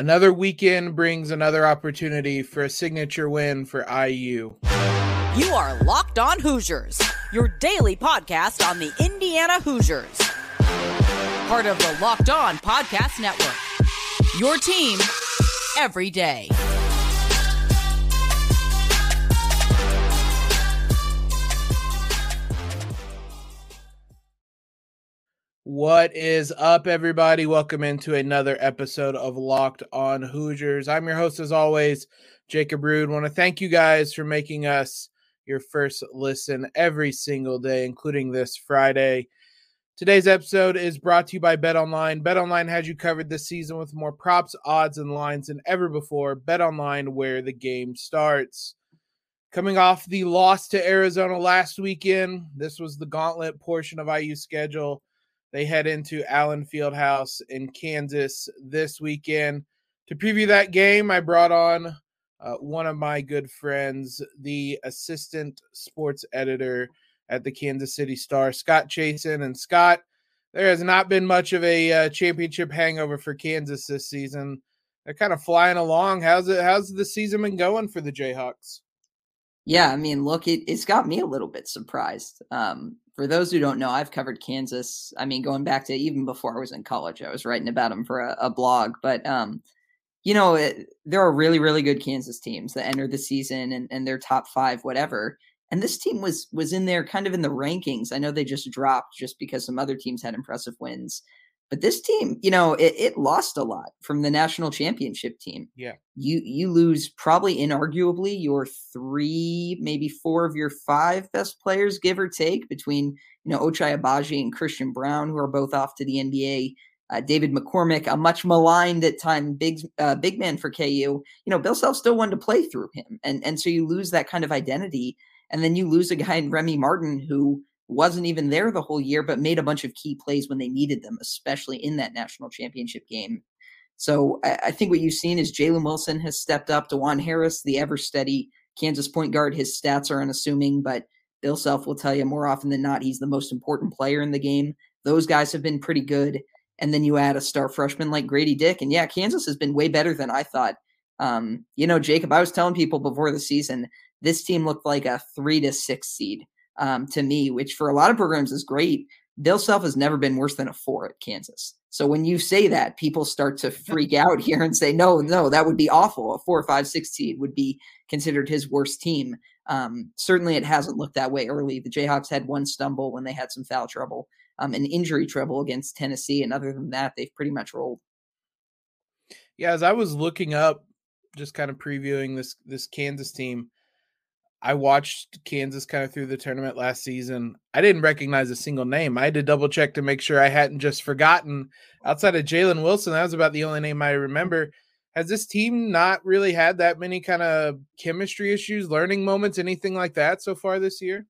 Another weekend brings another opportunity for a signature win for IU. You are Locked On Hoosiers, your daily podcast on the Indiana Hoosiers. Part of the Locked On Podcast Network. Your team every day. What is up, everybody? Welcome into another episode of Locked On Hoosiers. I'm your host, as always, Jacob Rude. Want to thank you guys for making us your first listen every single day, including this Friday. Today's episode is brought to you by Bet Online. Bet Online has you covered this season with more props, odds, and lines than ever before. Bet Online, where the game starts. Coming off the loss to Arizona last weekend, this was the gauntlet portion of IU schedule they head into Allen Fieldhouse in Kansas this weekend. To preview that game, I brought on uh, one of my good friends, the assistant sports editor at the Kansas City Star, Scott Chasen. And Scott, there has not been much of a uh, championship hangover for Kansas this season. They're kind of flying along. How's it? How's the season been going for the Jayhawks? Yeah, I mean, look, it, it's got me a little bit surprised. Um, for those who don't know, I've covered Kansas. I mean, going back to even before I was in college, I was writing about them for a, a blog. But um, you know, it, there are really, really good Kansas teams that enter the season and, and they're top five, whatever. And this team was was in there kind of in the rankings. I know they just dropped just because some other teams had impressive wins. But this team, you know, it, it, lost a lot from the national championship team. Yeah. You you lose probably inarguably your three, maybe four of your five best players, give or take, between, you know, Ochai Agbaji and Christian Braun, who are both off to the NBA. Uh, David McCormack, a much maligned at time big uh, big man for KU. You know, Bill Self still wanted to play through him. And and so you lose that kind of identity. And then you lose a guy in Remy Martin who wasn't even there the whole year, but made a bunch of key plays when they needed them, especially in that national championship game. So I, I think what you've seen is Jalen Wilson has stepped up. Dajuan Harris, the ever steady Kansas point guard, his stats are unassuming, but Bill Self will tell you more often than not he's the most important player in the game. Those guys have been pretty good. And then you add a star freshman like Grady Dick. And yeah, Kansas has been way better than I thought. Um, you know, Jacob, I was telling people before the season, this team looked like a three to six seed um, to me, which for a lot of programs is great. Bill Self has never been worse than a four at Kansas. So when you say that, people start to freak out here and say, no, no, that would be awful. A four, five, six seed would be considered his worst team. Um, certainly, it hasn't looked that way early. The Jayhawks had one stumble when they had some foul trouble, um, and injury trouble against Tennessee, and other than that, they've pretty much rolled. Yeah, as I was looking up, just kind of previewing this this Kansas team, I watched Kansas kind of through the tournament last season. I didn't recognize a single name. I had to double check to make sure I hadn't just forgotten. Outside of Jalen Wilson, that was about the only name I remember. Has this team not really had that many kind of chemistry issues, learning moments, anything like that so far this year?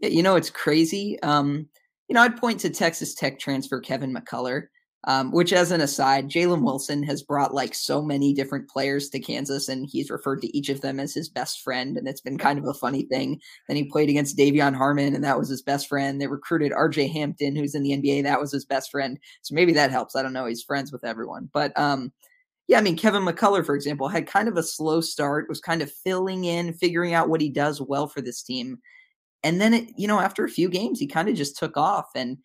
Yeah, you know, it's crazy. Um, you know, I'd point to Texas Tech transfer Kevin McCullar. Um, which, as an aside, Jalen Wilson has brought like so many different players to Kansas, and he's referred to each of them as his best friend, and it's been kind of a funny thing. Then he played against De'Vion Harmon, and that was his best friend. They recruited R.J. Hampton, who's in the NBA, that was his best friend. So maybe that helps. I don't know. He's friends with everyone, but um, yeah, I mean, Kevin McCullar, for example, had kind of a slow start, was kind of filling in, figuring out what he does well for this team. And then, it, you know, after a few games, he kind of just took off. And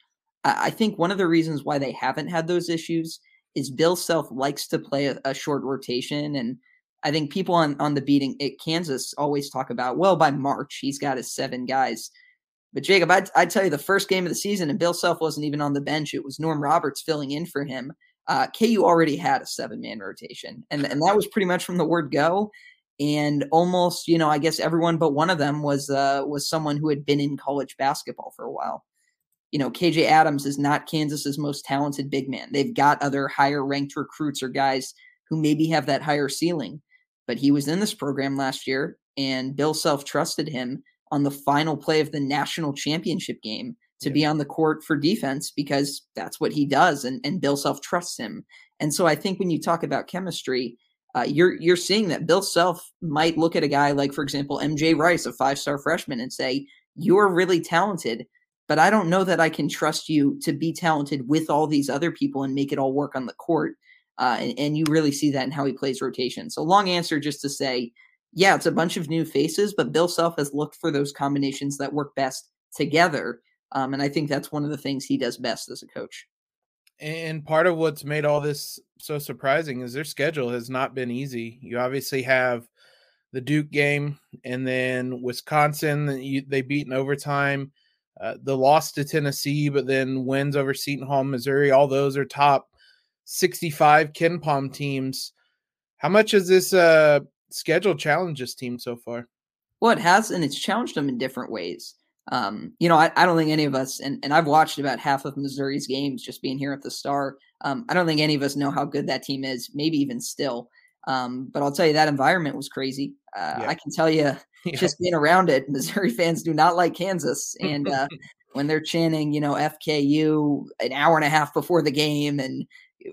I think one of the reasons why they haven't had those issues is Bill Self likes to play a, a short rotation. And I think people on, on the beating at Kansas always talk about, well, by March, he's got his seven guys. But Jacob, I'd, I'd tell you the first game of the season, and Bill Self wasn't even on the bench. It was Norm Roberts filling in for him. Uh, KU already had a seven man rotation, and, and that was pretty much from the word go. And almost, you know, I guess everyone but one of them was uh, was someone who had been in college basketball for a while you know, KJ Adams is not Kansas's most talented big man. They've got other higher ranked recruits or guys who maybe have that higher ceiling. But he was in this program last year, and Bill Self trusted him on the final play of the national championship game to yeah. be on the court for defense because that's what he does, and, and Bill Self trusts him. And so I think when you talk about chemistry, uh, you're you're seeing that Bill Self might look at a guy like, for example, MJ Rice, a five star freshman, and say, "You're really talented." But I don't know that I can trust you to be talented with all these other people and make it all work on the court. Uh, and, and you really see that in how he plays rotation. So long answer just to say, yeah, it's a bunch of new faces, but Bill Self has looked for those combinations that work best together. Um, and I think that's one of the things he does best as a coach. And part of what's made all this so surprising is their schedule has not been easy. You obviously have the Duke game, and then Wisconsin, you, they beat in overtime. Uh, the loss to Tennessee, but then wins over Seton Hall, Missouri. All those are top 65 KenPom teams. How much has this uh, schedule challenged this team so far? Well, it has, and it's challenged them in different ways. Um, you know, I, I, don't think any of us, and, and I've watched about half of Missouri's games just being here at the Star. Um, I don't think any of us know how good that team is, maybe even still. Um, but I'll tell you that environment was crazy. Uh, yeah. I can tell you, yeah. just being around it, Missouri fans do not like Kansas, and uh, when they're chanting, you know, FKU an hour and a half before the game and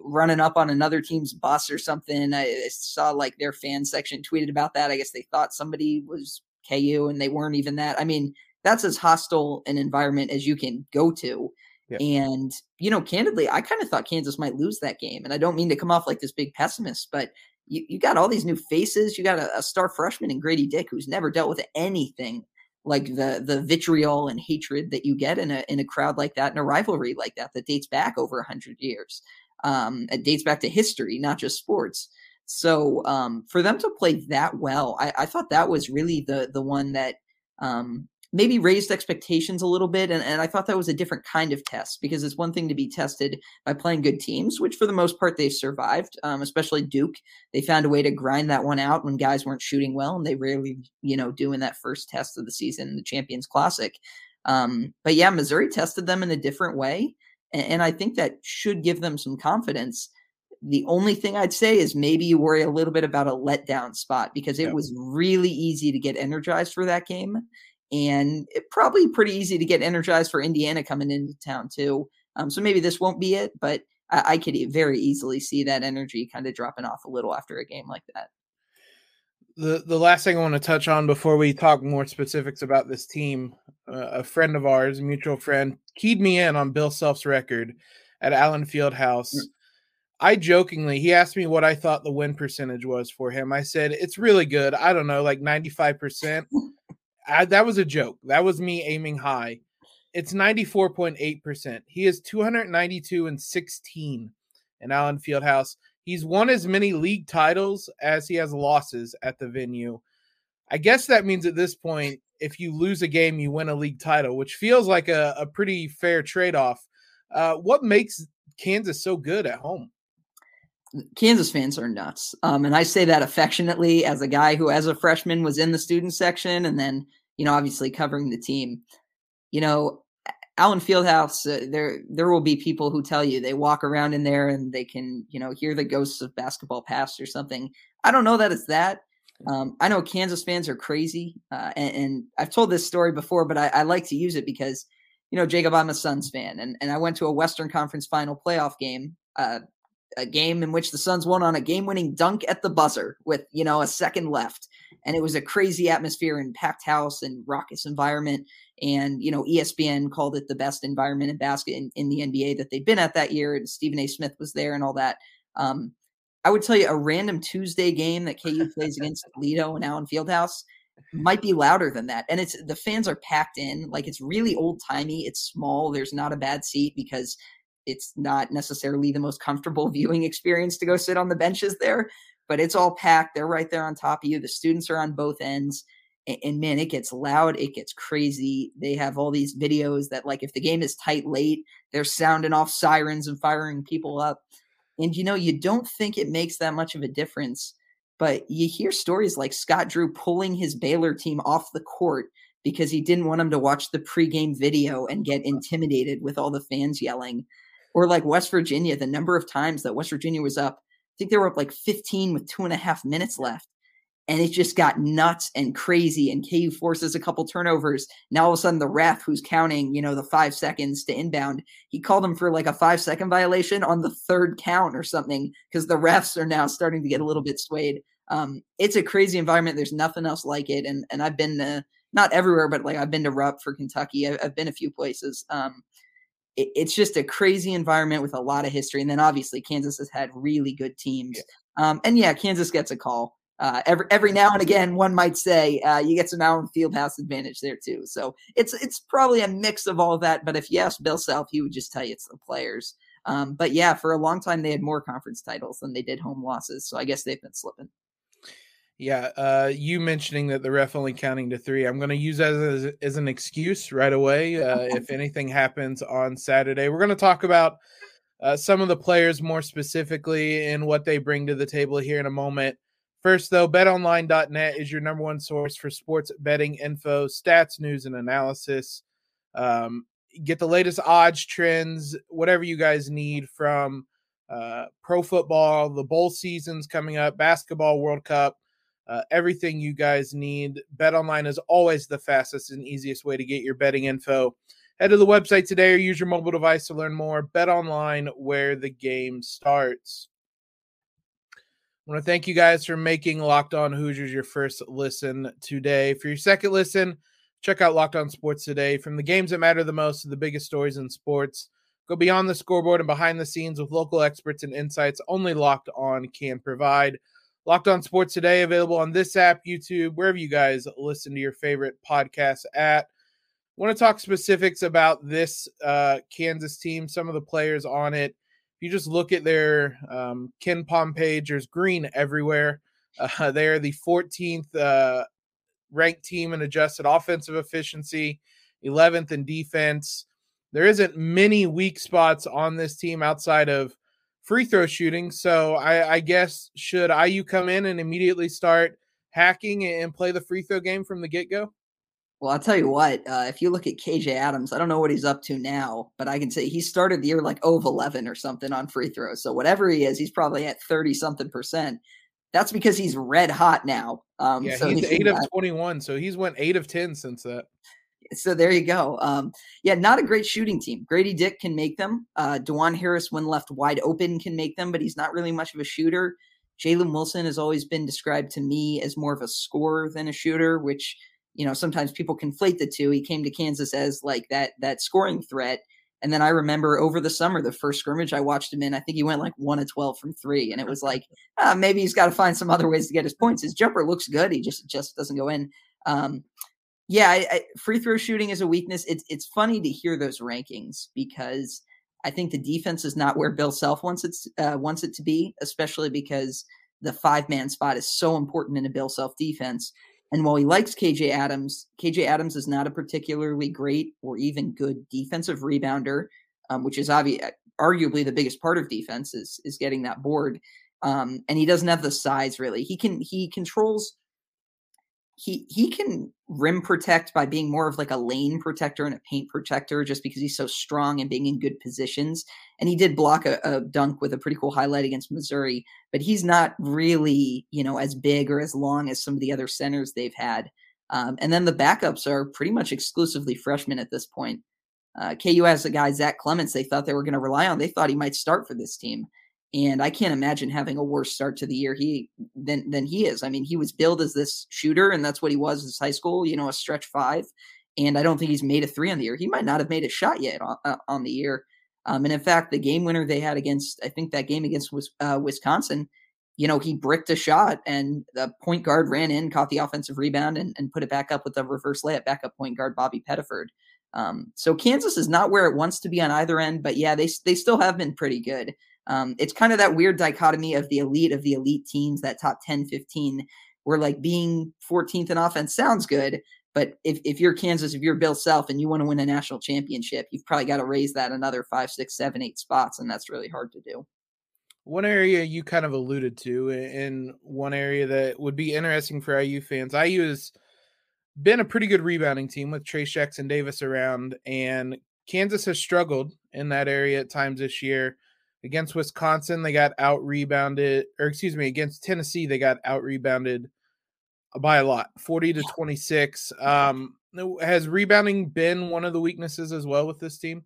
running up on another team's bus or something. I saw like their fan section tweeted about that. I guess they thought somebody was KU and they weren't even that. I mean, that's as hostile an environment as you can go to. Yeah. And, you know, candidly, I kind of thought Kansas might lose that game. And I don't mean to come off like this big pessimist, but you, you got all these new faces. You got a, a star freshman in Grady Dick who's never dealt with anything like the the vitriol and hatred that you get in a in a crowd like that in a rivalry like that that dates back over hundred years. Um, it dates back to history, not just sports. So um, for them to play that well, I, I, thought that was really the the one that um, maybe raised expectations a little bit. And, and I thought that was a different kind of test because it's one thing to be tested by playing good teams, which for the most part they've survived, um, especially Duke. They found a way to grind that one out when guys weren't shooting well, and they rarely, you know, do in that first test of the season, the Champions Classic. Um, but yeah, Missouri tested them in a different way. And, and I think that should give them some confidence. The only thing I'd say is maybe you worry a little bit about a letdown spot because it yeah. was really easy to get energized for that game and it, probably pretty easy to get energized for Indiana coming into town too. Um, so maybe this won't be it, but I, I could very easily see that energy kind of dropping off a little after a game like that. The the last thing I want to touch on before we talk more specifics about this team, uh, a friend of ours, a mutual friend, keyed me in on Bill Self's record at Allen Fieldhouse. Mm. I jokingly, he asked me what I thought the win percentage was for him. I said, it's really good. I don't know, like 95%. I, that was a joke. That was me aiming high. It's 94.8%. He is 292 and 16 in Allen Fieldhouse. He's won as many league titles as he has losses at the venue. I guess that means at this point, if you lose a game, you win a league title, which feels like a, a pretty fair trade off. Uh, what makes Kansas so good at home? Kansas fans are nuts. Um, and I say that affectionately as a guy who, as a freshman, was in the student section and then, you know, obviously covering the team. You know, Allen Fieldhouse, uh, there there will be people who tell you they walk around in there and they can, you know, hear the ghosts of basketball past or something. I don't know that it's that. Um, I know Kansas fans are crazy, uh, and, and, I've told this story before, but I, I, like to use it because, you know, Jacob, I'm a Suns fan, and, and I went to a Western Conference Final playoff game uh, a game in which the Suns won on a game-winning dunk at the buzzer with you know a second left, and it was a crazy atmosphere and packed house and raucous environment. And you know ESPN called it the best environment in basket in, in the NBA that they'd been at that year, and Stephen A. Smith was there and all that. Um, I would tell you a random Tuesday game that KU plays against Toledo and Allen Fieldhouse might be louder than that. And it's the fans are packed in, like it's really old timey. It's small. There's not a bad seat because it's not necessarily the most comfortable viewing experience to go sit on the benches there, but it's all packed. They're right there on top of you. The students are on both ends. And, and man, it gets loud. It gets crazy. They have all these videos that, like, if the game is tight late, they're sounding off sirens and firing people up. And, you know, you don't think it makes that much of a difference. But you hear stories like Scott Drew pulling his Baylor team off the court because he didn't want them to watch the pregame video and get intimidated with all the fans yelling. Or like West Virginia, the number of times that West Virginia was up, I think they were up like 15 with two and a half minutes left. And it just got nuts and crazy. And KU forces a couple turnovers. Now all of a sudden, the ref who's counting, you know, the five seconds to inbound, he called him for like a five second violation on the third count or something because the refs are now starting to get a little bit swayed. Um, it's a crazy environment. There's nothing else like it. And and I've been to not everywhere, but like I've been to Rupp for Kentucky. I've, I've been a few places. Um, it, it's just a crazy environment with a lot of history. And then obviously Kansas has had really good teams. Yeah. Um, and yeah, Kansas gets a call. Uh, every every now and again, one might say uh, you get some Allen Fieldhouse advantage there too. So it's it's probably a mix of all that. But if you ask Bill Self, he would just tell you it's the players. Um, but yeah, for a long time they had more conference titles than they did home losses. So I guess they've been slipping. Yeah, uh, you mentioning that the ref only counting to three, I'm going to use that as, as an excuse right away. Uh, if anything happens on Saturday, we're going to talk about uh, some of the players more specifically and what they bring to the table here in a moment. First, though, betonline.net is your number one source for sports betting info, stats, news, and analysis. Um, get the latest odds, trends, whatever you guys need from uh, pro football, the bowl seasons coming up, basketball, World Cup uh, everything you guys need. Bet online is always the fastest and easiest way to get your betting info. Head to the website today or use your mobile device to learn more. Bet online where the game starts. I want to thank you guys for making Locked On Hoosiers your first listen today. For your second listen, check out Locked On Sports today. From the games that matter the most to the biggest stories in sports, go beyond the scoreboard and behind the scenes with local experts and insights only Locked On can provide. Locked On Sports Today, available on this app, YouTube, wherever you guys listen to your favorite podcast at. Want to talk specifics about this uh, Kansas team, some of the players on it. If you just look at their um, KenPom page, there's green everywhere. Uh, they're the 14th uh, ranked team in adjusted offensive efficiency, 11th in defense. There isn't many weak spots on this team outside of free throw shooting. So I, I, guess should IU come in and immediately start hacking and play the free throw game from the get go? Well, I'll tell you what. Uh, if you look at KJ Adams, I don't know what he's up to now, but I can say he started the year like 0 of 11 or something on free throws. So whatever he is, he's probably at 30 something percent. That's because he's red hot now. Um, yeah, so he's, he's eight of 21. So he's went eight of 10 since that so there you go. Um, yeah, not a great shooting team. Grady Dick can make them. Uh, Dajuan Harris, when left wide open, can make them, but he's not really much of a shooter. Jalen Wilson has always been described to me as more of a scorer than a shooter, which you know sometimes people conflate the two. He came to Kansas as like that that scoring threat, and then I remember over the summer the first scrimmage I watched him in. I think he went like one of twelve from three, and it was like uh, maybe he's got to find some other ways to get his points. His jumper looks good, he just just doesn't go in. Um, yeah, I, I, free throw shooting is a weakness. It's it's funny to hear those rankings because I think the defense is not where Bill Self wants it uh, wants it to be, especially because the five man spot is so important in a Bill Self defense. And while he likes KJ Adams, KJ Adams is not a particularly great or even good defensive rebounder, um, which is obvious, arguably the biggest part of defense is is getting that board. Um, and he doesn't have the size really. He can he controls he he can rim protect by being more of like a lane protector and a paint protector just because he's so strong and being in good positions. And he did block a, a, dunk with a pretty cool highlight against Missouri, but he's not really, you know, as big or as long as some of the other centers they've had. Um, and then the backups are pretty much exclusively freshmen at this point. Uh, KU has a guy, Zach Clemence, they thought they were going to rely on. They thought he might start for this team. And I can't imagine having a worse start to the year he than than he is. I mean, he was billed as this shooter, and that's what he was in high school. You know, a stretch five. And I don't think he's made a three on the year. He might not have made a shot yet on, uh, on the year. Um, and in fact, the game winner they had against, I think that game against uh, Wisconsin, you know, he bricked a shot and the point guard ran in, caught the offensive rebound, and, and put it back up with a reverse layup, backup point guard Bobby Pettiford. Um, so Kansas is not where it wants to be on either end, but yeah, they they still have been pretty good. Um, it's kind of that weird dichotomy of the elite of the elite teams, that top 10, 15, where like being 14th in offense sounds good. But if, if you're Kansas, if you're Bill Self and you want to win a national championship, you've probably got to raise that another five, six, seven, eight spots. And that's really hard to do. One area you kind of alluded to, in one area that would be interesting for IU fans, IU has been a pretty good rebounding team with Trayce Jackson Davis around, and Kansas has struggled in that area at times this year. Against Wisconsin, they got out rebounded, or excuse me, against Tennessee, they got out rebounded by a lot, 40 to 26. Um, has rebounding been one of the weaknesses as well with this team?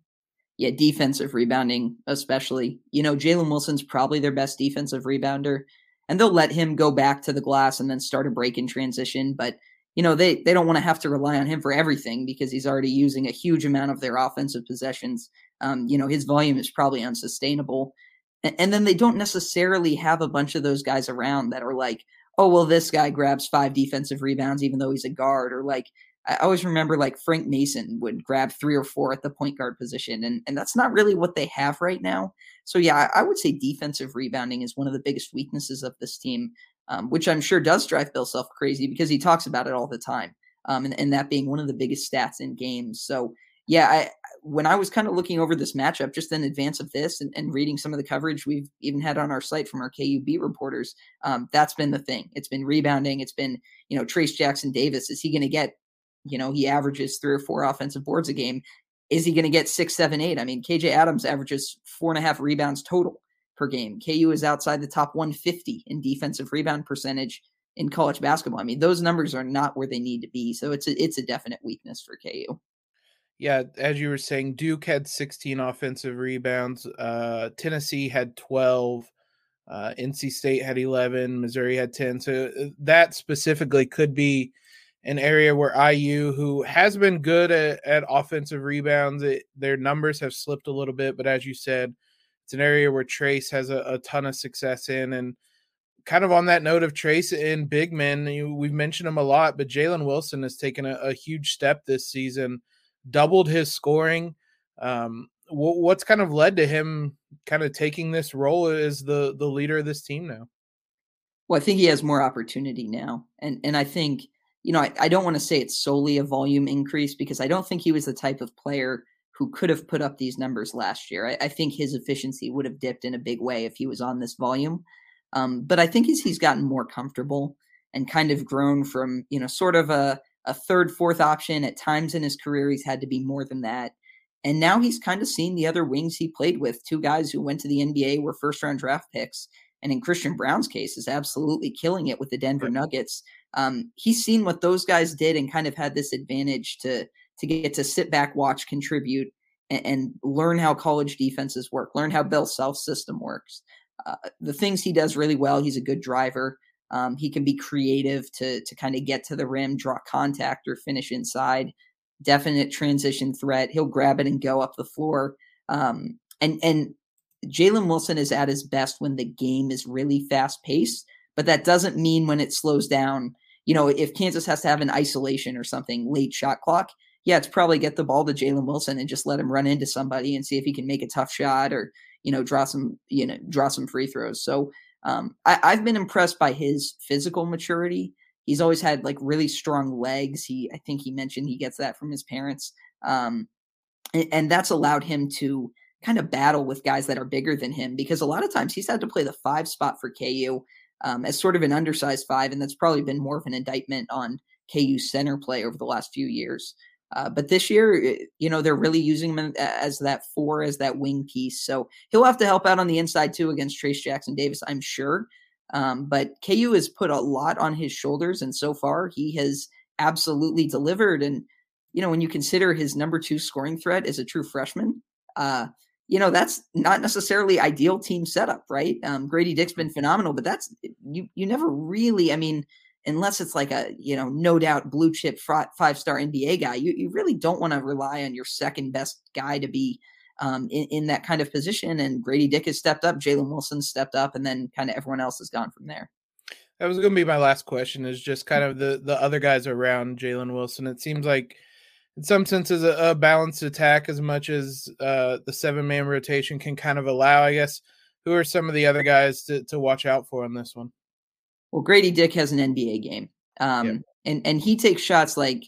Yeah, defensive rebounding, especially. You know, Jalen Wilson's probably their best defensive rebounder, and they'll let him go back to the glass and then start a break in transition. But you know, they they don't want to have to rely on him for everything because he's already using a huge amount of their offensive possessions. Um, you know, his volume is probably unsustainable. And, and then they don't necessarily have a bunch of those guys around that are like, oh well, this guy grabs five defensive rebounds even though he's a guard, or like I always remember like Frank Mason would grab three or four at the point guard position, and and that's not really what they have right now. So yeah, I, I would say defensive rebounding is one of the biggest weaknesses of this team um, which I'm sure does drive Bill Self crazy because he talks about it all the time. Um, and, and that being one of the biggest stats in games. So, yeah, I, when I was kind of looking over this matchup just in advance of this and, and, reading some of the coverage we've even had on our site from our KUB reporters, um, that's been the thing. It's been rebounding. It's been, you know, Trayce Jackson Davis. Is he going to get, you know, he averages three or four offensive boards a game. Is he going to get six, seven, eight? I mean, KJ Adams averages four and a half rebounds total per game. KU is outside the top 150 in defensive rebound percentage in college basketball. I mean, those numbers are not where they need to be. So it's a, it's a definite weakness for KU. Yeah, as you were saying, Duke had 16 offensive rebounds. Uh, Tennessee had 12. Uh, NC State had 11. Missouri had 10. So uh, that specifically could be an area where IU, who has been good at, at offensive rebounds, it, their numbers have slipped a little bit. But as you said, it's an area where Trayce has a, a ton of success in. And kind of on that note of Trayce in big men, you, we've mentioned him a lot, but Jalen Wilson has taken a, a, huge step this season, doubled his scoring. Um, what's kind of led to him kind of taking this role as the the leader of this team now? Well, I think he has more opportunity now, and and I think you know I, I don't want to say it's solely a volume increase because I don't think he was the type of player who could have put up these numbers last year. I, I, think his efficiency would have dipped in a big way if he was on this volume. Um, but I think as he's gotten more comfortable and kind of grown from, you know, sort of a, a third, fourth option at times in his career, he's had to be more than that. And now he's kind of seen the other wings he played with, two guys who went to the NBA were first round draft picks. And in Christian Braun's case, is absolutely killing it with the Denver Nuggets. Um, he's seen what those guys did and kind of had this advantage to to get to sit back, watch, contribute, and, and learn how college defenses work, learn how Bill Self's system works. Uh, the things he does really well, he's a good driver. Um, he can be creative to to kind of get to the rim, draw contact, or finish inside. Definite transition threat. He'll grab it and go up the floor. Um, and and Jalen Wilson is at his best when the game is really fast paced, but that doesn't mean when it slows down. You know, if Kansas has to have an isolation or something late shot clock, yeah, it's probably get the ball to Jalen Wilson and just let him run into somebody and see if he can make a tough shot or you know draw some you know draw some free throws. So um, I, I've been impressed by his physical maturity. He's always had like really strong legs. He I think he mentioned he gets that from his parents, um, and, and that's allowed him to kind of battle with guys that are bigger than him because a lot of times he's had to play the five spot for KU um, as sort of an undersized five, and that's probably been more of an indictment on KU center play over the last few years. Uh, but this year, eh, you know, they're really using him as that four, as that wing piece. So he'll have to help out on the inside too against Trayce Jackson Davis, I'm sure. Um, but KU has put a lot on his shoulders, and so far he has absolutely delivered. And you know, when you consider his number two scoring threat as a true freshman, uh, you know that's not necessarily ideal team setup, right? Um, Grady Dick's been phenomenal, but that's you. You never really, I mean unless it's like a you know no doubt blue chip five star NBA guy, you, you really don't want to rely on your second best guy to be um, in, in that kind of position. And Grady Dick has stepped up, Jalen Wilson stepped up, and then kind of everyone else has gone from there. That was going to be my last question. Is just kind of the the other guys around Jalen Wilson. It seems like in some senses a, a balanced attack as much as uh, the seven man rotation can kind of allow. I guess who are some of the other guys to, to watch out for on this one? Well, Grady Dick has an NBA game. Um, and, and he takes shots like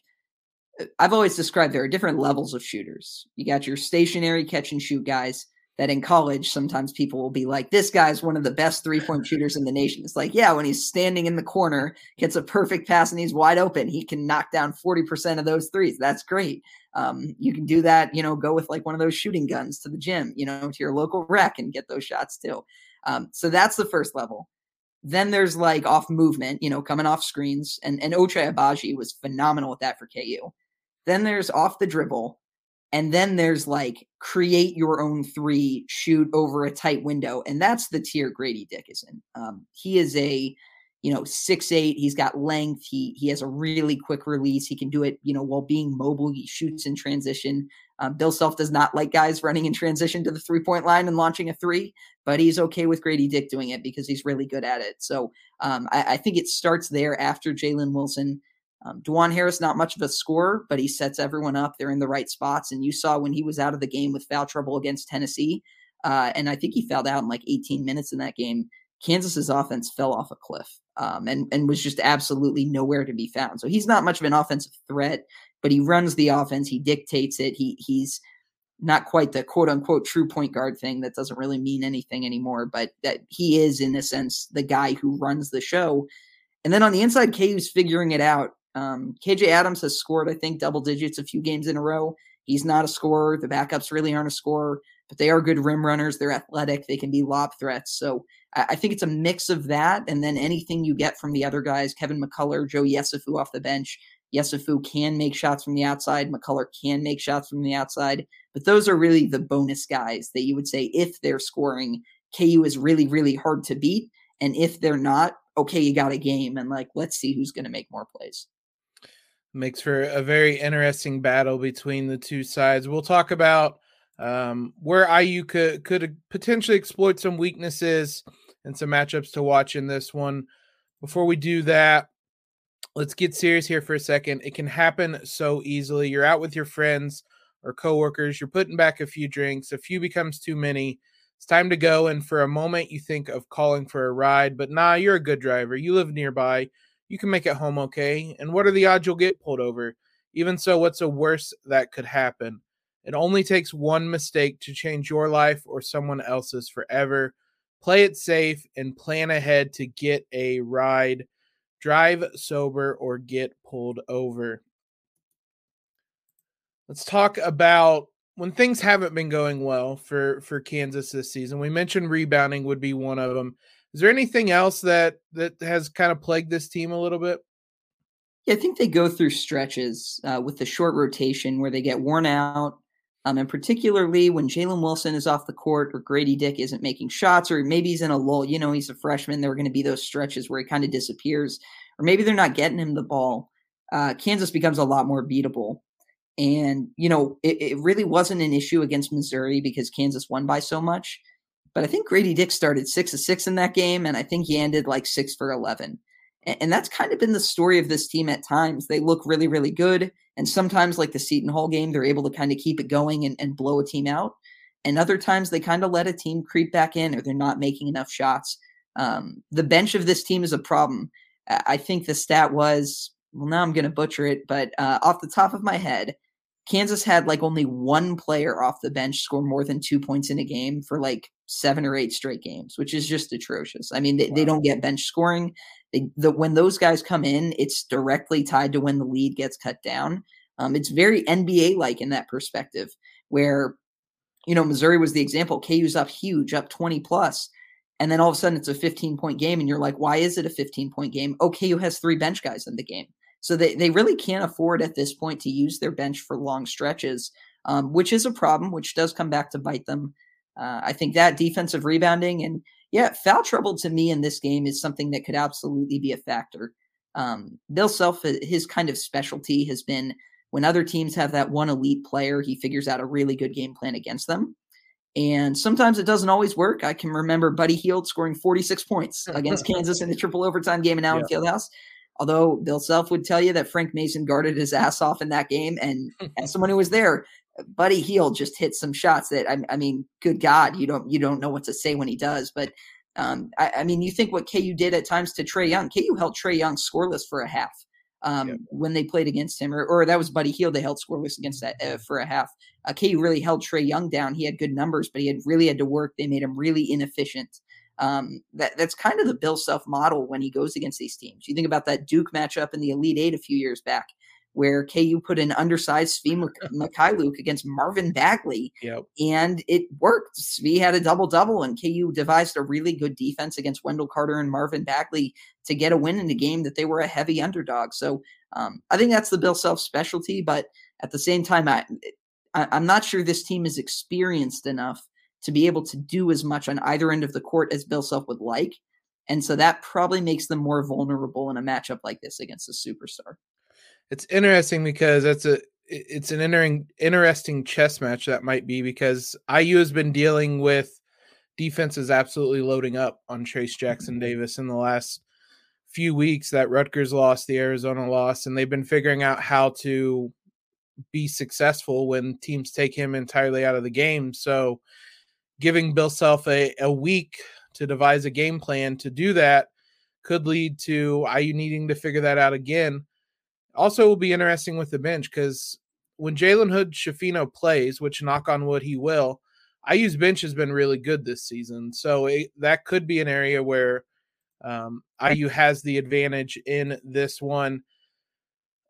uh, I've always described there are different levels of shooters. You got your stationary catch and shoot guys that in college sometimes people will be like, this guy's one of the best three point shooters in the nation. It's like, yeah, when he's standing in the corner, gets a perfect pass and he's wide open, he can knock down 40% of those threes. That's great. Um, you can do that, you know, go with like one of those shooting guns to the gym, you know, to your local rec and get those shots too. Um, so that's the first level. Then there's like off movement, you know, coming off screens, and and Ochai Agbaji was phenomenal with that for KU. Then there's off the dribble, and then there's like create your own three, shoot over a tight window, and that's the tier Grady Dick is in. Um, he is a you know, six eight. He's got length. He he has a really quick release. He can do it, you know, while being mobile. He shoots in transition. Um, Bill Self does not like guys running in transition to the three point line and launching a three, but he's okay with Grady Dick doing it because he's really good at it. So um, I, I, think it starts there after Jalen Wilson. Um, Dajuan Harris, not much of a scorer, but he sets everyone up. They're in the right spots. And you saw when he was out of the game with foul trouble against Tennessee, uh, and I think he fouled out in like 18 minutes in that game. Kansas's offense fell off a cliff um, and and was just absolutely nowhere to be found. So he's not much of an offensive threat, but he runs the offense. He dictates it. He he's not quite the quote unquote true point guard thing that doesn't really mean anything anymore, but that he is in a sense the guy who runs the show. And then on the inside, KU's figuring it out. Um, KJ Adams has scored, I think, double digits a few games in a row. He's not a scorer. The backups really aren't a scorer, but they are good rim runners. They're athletic. They can be lob threats. So I, think it's a mix of that, and then anything you get from the other guys, Kevin McCullar, Joe Yesufu off the bench. Yesufu can make shots from the outside. McCullar can make shots from the outside. But those are really the bonus guys that you would say if they're scoring, KU is really, really hard to beat. And if they're not, okay, you got a game. And like, let's see who's going to make more plays. Makes for a very interesting battle between the two sides. We'll talk about um, where IU could could potentially exploit some weaknesses and some matchups to watch in this one. Before we do that, let's get serious here for a second. It can happen so easily. You're out with your friends or coworkers, you're putting back a few drinks, a few becomes too many. It's time to go. And for a moment, you think of calling for a ride, but nah, you're a good driver. You live nearby. You can make it home okay. And what are the odds you'll get pulled over? Even so, what's the worst that could happen? It only takes one mistake to change your life or someone else's forever. Play it safe and plan ahead to get a ride. Drive sober or get pulled over. Let's talk about when things haven't been going well for for Kansas this season. We mentioned rebounding would be one of them. Is there anything else that that has kind of plagued this team a little bit? Yeah, I think they go through stretches uh, with the short rotation where they get worn out, um, and particularly when Jalen Wilson is off the court or Grady Dick isn't making shots, or maybe he's in a lull. You know, he's a freshman. There are going to be those stretches where he kind of disappears, or maybe they're not getting him the ball. Uh, Kansas becomes a lot more beatable. And, you know, it, it, really wasn't an issue against Missouri because Kansas won by so much. But I think Grady Dick started six of six in that game, and I think he ended like six for 11. And, that's kind of been the story of this team at times. They look really, really good. And sometimes, like the Seton Hall game, they're able to kind of keep it going and, and blow a team out. And other times, they kind of let a team creep back in or they're not making enough shots. Um, the bench of this team is a problem. I think the stat was well, now I'm going to butcher it, but uh, off the top of my head, Kansas had like only one player off the bench score more than two points in a game for like seven or eight straight games, which is just atrocious. I mean, they, wow. they don't get bench scoring. The, when those guys come in, it's directly tied to when the lead gets cut down. Um, it's very NBA like in that perspective, where, you know, Missouri was the example. KU's up huge, up 20 plus, And then all of a sudden it's a 15 point game. And you're like, why is it a 15 point game? Oh, KU has three bench guys in the game. So they, they really can't afford at this point to use their bench for long stretches, um, which is a problem, which does come back to bite them. Uh, I think that defensive rebounding and yeah, foul trouble to me in this game is something that could absolutely be a factor. Um, Bill Self, his kind of specialty has been when other teams have that one elite player, he figures out a really good game plan against them. And sometimes it doesn't always work. I can remember Buddy Hield scoring 46 points against Kansas in the triple overtime game in Allen yeah. Fieldhouse. Although Bill Self would tell you that Frank Mason guarded his ass off in that game, and as someone who was there, Buddy Hield just hit some shots that I, I, mean, good God, you don't you don't know what to say when he does. But um, I, I, mean, you think what KU did at times to Trae Young. KU held Trae Young scoreless for a half um, yeah. when they played against him, or, or that was Buddy Hield. They held scoreless against that uh, for a half. Uh, KU really held Trae Young down. He had good numbers, but he had really had to work. They made him really inefficient. Um, that that's kind of the Bill Self model when he goes against these teams. You think about that Duke matchup in the Elite Eight a few years back, where KU put an undersized Svi Mykhailiuk against Marvin Bagley, yep. and it worked. Svi had a double double, and KU devised a really good defense against Wendell Carter and Marvin Bagley to get a win in a game that they were a heavy underdog. So um, I think that's the Bill Self specialty, but at the same time, I, I I'm not sure this team is experienced enough to be able to do as much on either end of the court as Bill Self would like. And so that probably makes them more vulnerable in a matchup like this against a superstar. It's interesting because that's a it's an entering, interesting chess match that might be because IU has been dealing with defenses absolutely loading up on Trayce Jackson mm-hmm. Davis in the last few weeks that Rutgers lost, the Arizona lost, and they've been figuring out how to be successful when teams take him entirely out of the game. So giving Bill Self a, a week to devise a game plan to do that could lead to IU needing to figure that out again. Also, will be interesting with the bench because when Jalen Hood Schifino plays, which knock on wood he will, IU's bench has been really good this season. So it, that could be an area where um, IU has the advantage in this one.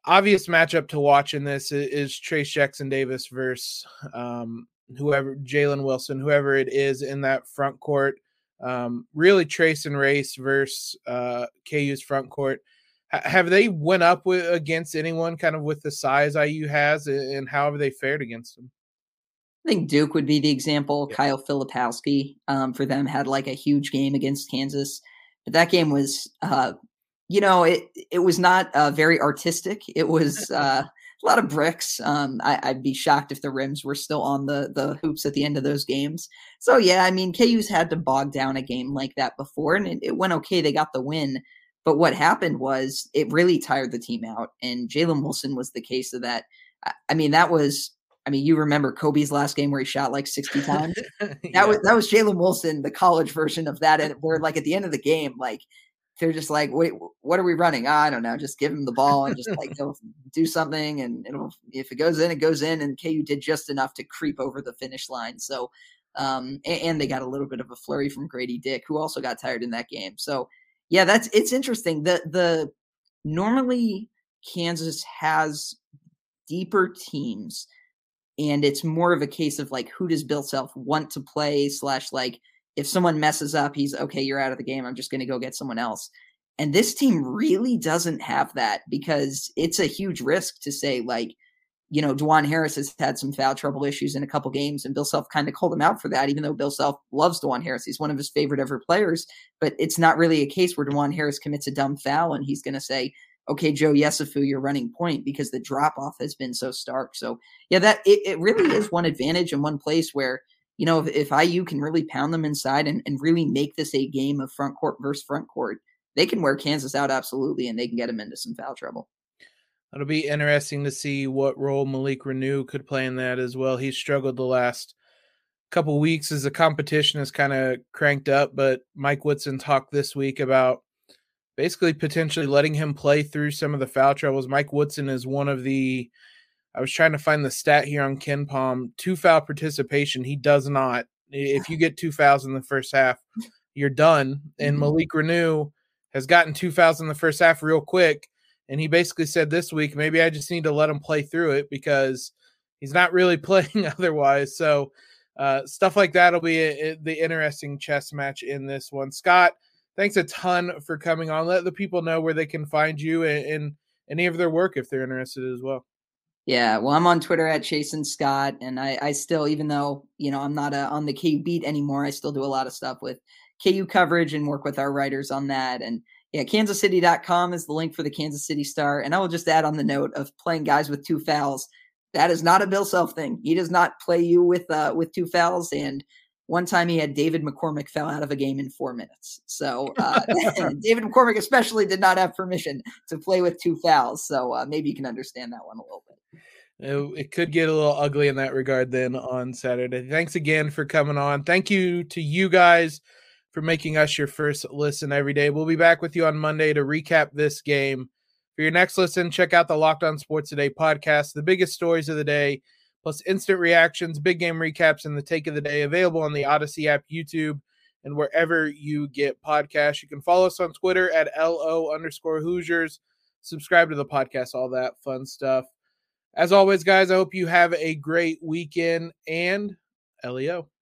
Obvious matchup to watch in this is, is Trayce Jackson Davis versus um, whoever Jalen Wilson, whoever it is in that front court. Um, really, Trayce and Race versus uh, KU's front court have they went up with against anyone kind of with the size IU has, and how have they fared against them? I think Duke would be the example. Yeah. Kyle Filipowski um, for them had like a huge game against Kansas, but that game was, uh, you know, it it was not uh, very artistic. It was uh, a lot of bricks. Um, I, would be shocked if the rims were still on the the hoops at the end of those games. So yeah, I mean, KU's had to bog down a game like that before, and it, it went okay. They got the win. But what happened was it really tired the team out, and Jalen Wilson was the case of that. I mean, that was. I mean, you remember Kobe's last game where he shot like sixty times. yeah. That was that was Jalen Wilson, the college version of that, and where like at the end of the game, like they're just like, wait, what are we running? Oh, I don't know. Just give him the ball and just like go do something, and it'll if it goes in, it goes in. And KU did just enough to creep over the finish line. So, um, and, and they got a little bit of a flurry from Grady Dick, who also got tired in that game. So yeah, that's it's interesting. The the normally Kansas has deeper teams, and it's more of a case of like who does Bill Self want to play slash like if someone messes up, he's okay, you're out of the game. I'm just gonna go get someone else. And this team really doesn't have that because it's a huge risk to say like you know, Dajuan Harris has had some foul trouble issues in a couple games, and Bill Self kind of called him out for that, even though Bill Self loves Dajuan Harris. He's one of his favorite ever players, but it's not really a case where Dajuan Harris commits a dumb foul and he's going to say, okay, Joe Yesufu, you're running point because the drop off has been so stark. So, yeah, that it, it really is one advantage in one place where, you know, if, if IU can really pound them inside and, and really make this a game of front court versus front court, they can wear Kansas out absolutely and they can get them into some foul trouble. It'll be interesting to see what role Malik Reneau could play in that as well. He struggled the last couple weeks as the competition has kind of cranked up, but Mike Woodson talked this week about basically potentially letting him play through some of the foul troubles. Mike Woodson is one of the I was trying to find the stat here on KenPom, two foul participation. He does not. If you get two fouls in the first half, you're done. And mm-hmm. Malik Reneau has gotten two fouls in the first half real quick and he basically said this week, maybe I just need to let him play through it because he's not really playing otherwise. So uh, stuff like that will be a, a, the interesting chess match in this one. Scott, thanks a ton for coming on. Let the people know where they can find you and, and any of their work if they're interested as well. Yeah, well, I'm on Twitter at Jason Scott, and I, I still, even though you know I'm not a, on the KU beat anymore, I still do a lot of stuff with KU coverage and work with our writers on that. And yeah, kansascity.com is the link for the Kansas City Star. And I will just add on the note of playing guys with two fouls. That is not a Bill Self thing. He does not play you with uh, with two fouls. And one time he had David McCormack fell out of a game in four minutes. So uh, David McCormack especially did not have permission to play with two fouls. So uh, maybe you can understand that one a little bit. It could get a little ugly in that regard then on Saturday. Thanks again for coming on. Thank you to you guys for making us your first listen every day. We'll be back with you on Monday to recap this game. For your next listen, check out the Locked On Sports Today podcast, the biggest stories of the day, plus instant reactions, big game recaps, and the take of the day available on the Odyssey app, YouTube, and wherever you get podcasts. You can follow us on Twitter at LO underscore Hoosiers. Subscribe to the podcast, all that fun stuff. As always, guys, I hope you have a great weekend and LEO.